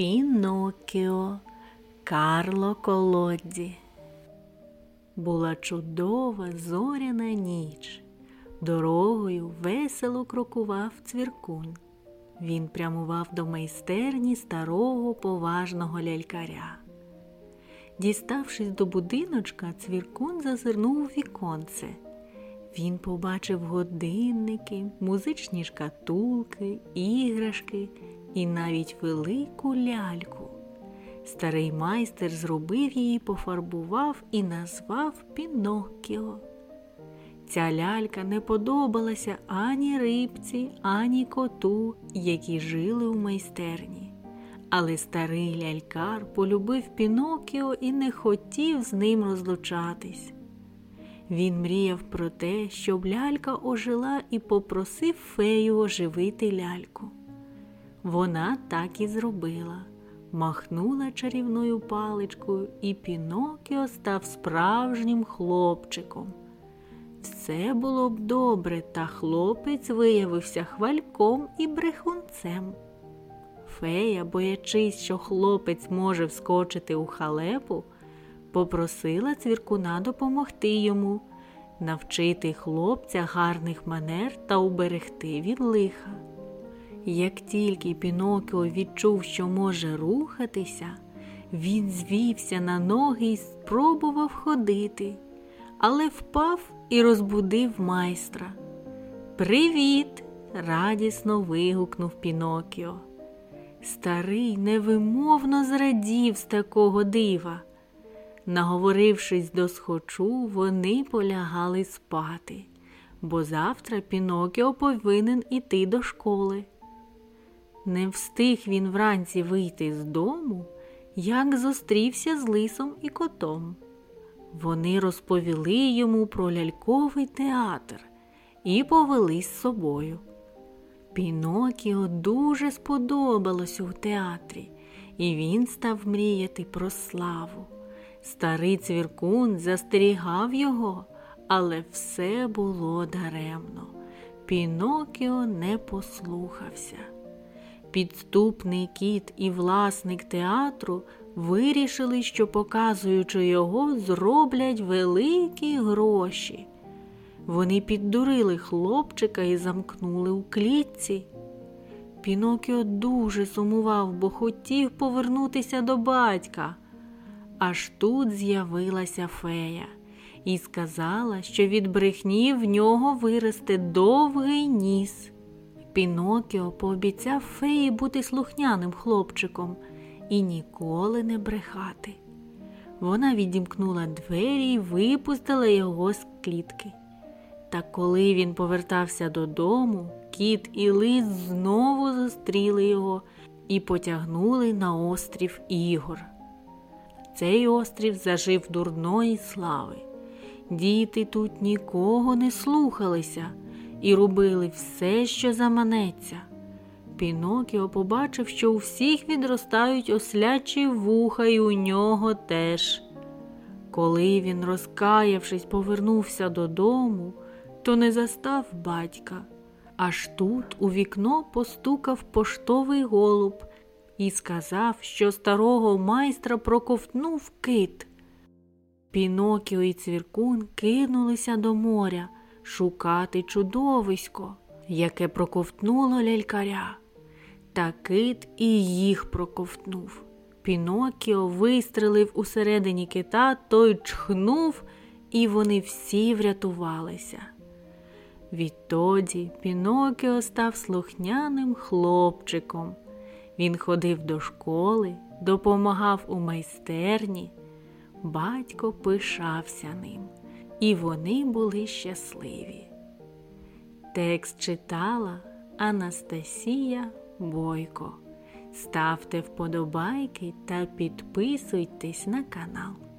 Пінокіо Карло Колодді. Була чудова зоряна ніч. Дорогою весело крокував цвіркун. Він прямував до майстерні старого поважного лялькаря. Діставшись до будиночка, цвіркун зазирнув у віконце. Він побачив годинники, музичні шкатулки, іграшки і навіть велику ляльку. Старий майстер зробив її, пофарбував і назвав Піноккіо. Ця лялька не подобалася ані рибці, ані коту, які жили у майстерні. Але старий лялькар полюбив Пінокіо і не хотів з ним розлучатись. Він мріяв про те, щоб лялька ожила і попросив фею оживити ляльку. Вона так і зробила, махнула чарівною паличкою, і Пінокіо став справжнім хлопчиком. Все було б добре, та хлопець виявився хвальком і брехунцем. Фея, боячись, що хлопець може вскочити у халепу, попросила цвіркуна допомогти йому, навчити хлопця гарних манер та уберегти від лиха. Як тільки Пінокіо відчув, що може рухатися, він звівся на ноги і спробував ходити, але впав і розбудив майстра. Привіт! радісно вигукнув Пінокіо. Старий невимовно зрадів з такого дива. Наговорившись до схочу, вони полягали спати, бо завтра Пінокіо повинен іти до школи. Не встиг він вранці вийти з дому, як зустрівся з лисом і котом. Вони розповіли йому про ляльковий театр і повели з собою. Пінокіо дуже сподобалось у театрі, і він став мріяти про славу. Старий цвіркун застерігав його, але все було даремно. Пінокіо не послухався. Підступний кіт і власник театру вирішили, що, показуючи його, зроблять великі гроші. Вони піддурили хлопчика і замкнули у клітці. Пінокіо дуже сумував, бо хотів повернутися до батька. Аж тут з'явилася фея і сказала, що від брехні в нього виросте довгий ніс. Пінокіо пообіцяв феї бути слухняним хлопчиком і ніколи не брехати. Вона відімкнула двері і випустила його з клітки. Та коли він повертався додому, кіт і лис знову зустріли його і потягнули на острів Ігор. Цей острів зажив дурної слави. Діти тут нікого не слухалися і робили все, що заманеться. Пінокіо побачив, що у всіх відростають ослячі вуха, і у нього теж. Коли він, розкаявшись, повернувся додому, то не застав батька. Аж тут у вікно постукав поштовий голуб і сказав, що старого майстра проковтнув кит. Пінокіо і цвіркун кинулися до моря шукати чудовисько, яке проковтнуло лялькаря. Та кит і їх проковтнув. Пінокіо вистрелив усередині кита, той чхнув, і вони всі врятувалися. Відтоді Пінокіо став слухняним хлопчиком. Він ходив до школи, допомагав у майстерні. Батько пишався ним, і вони були щасливі. Текст читала Анастасія Бойко. Ставте вподобайки та підписуйтесь на канал.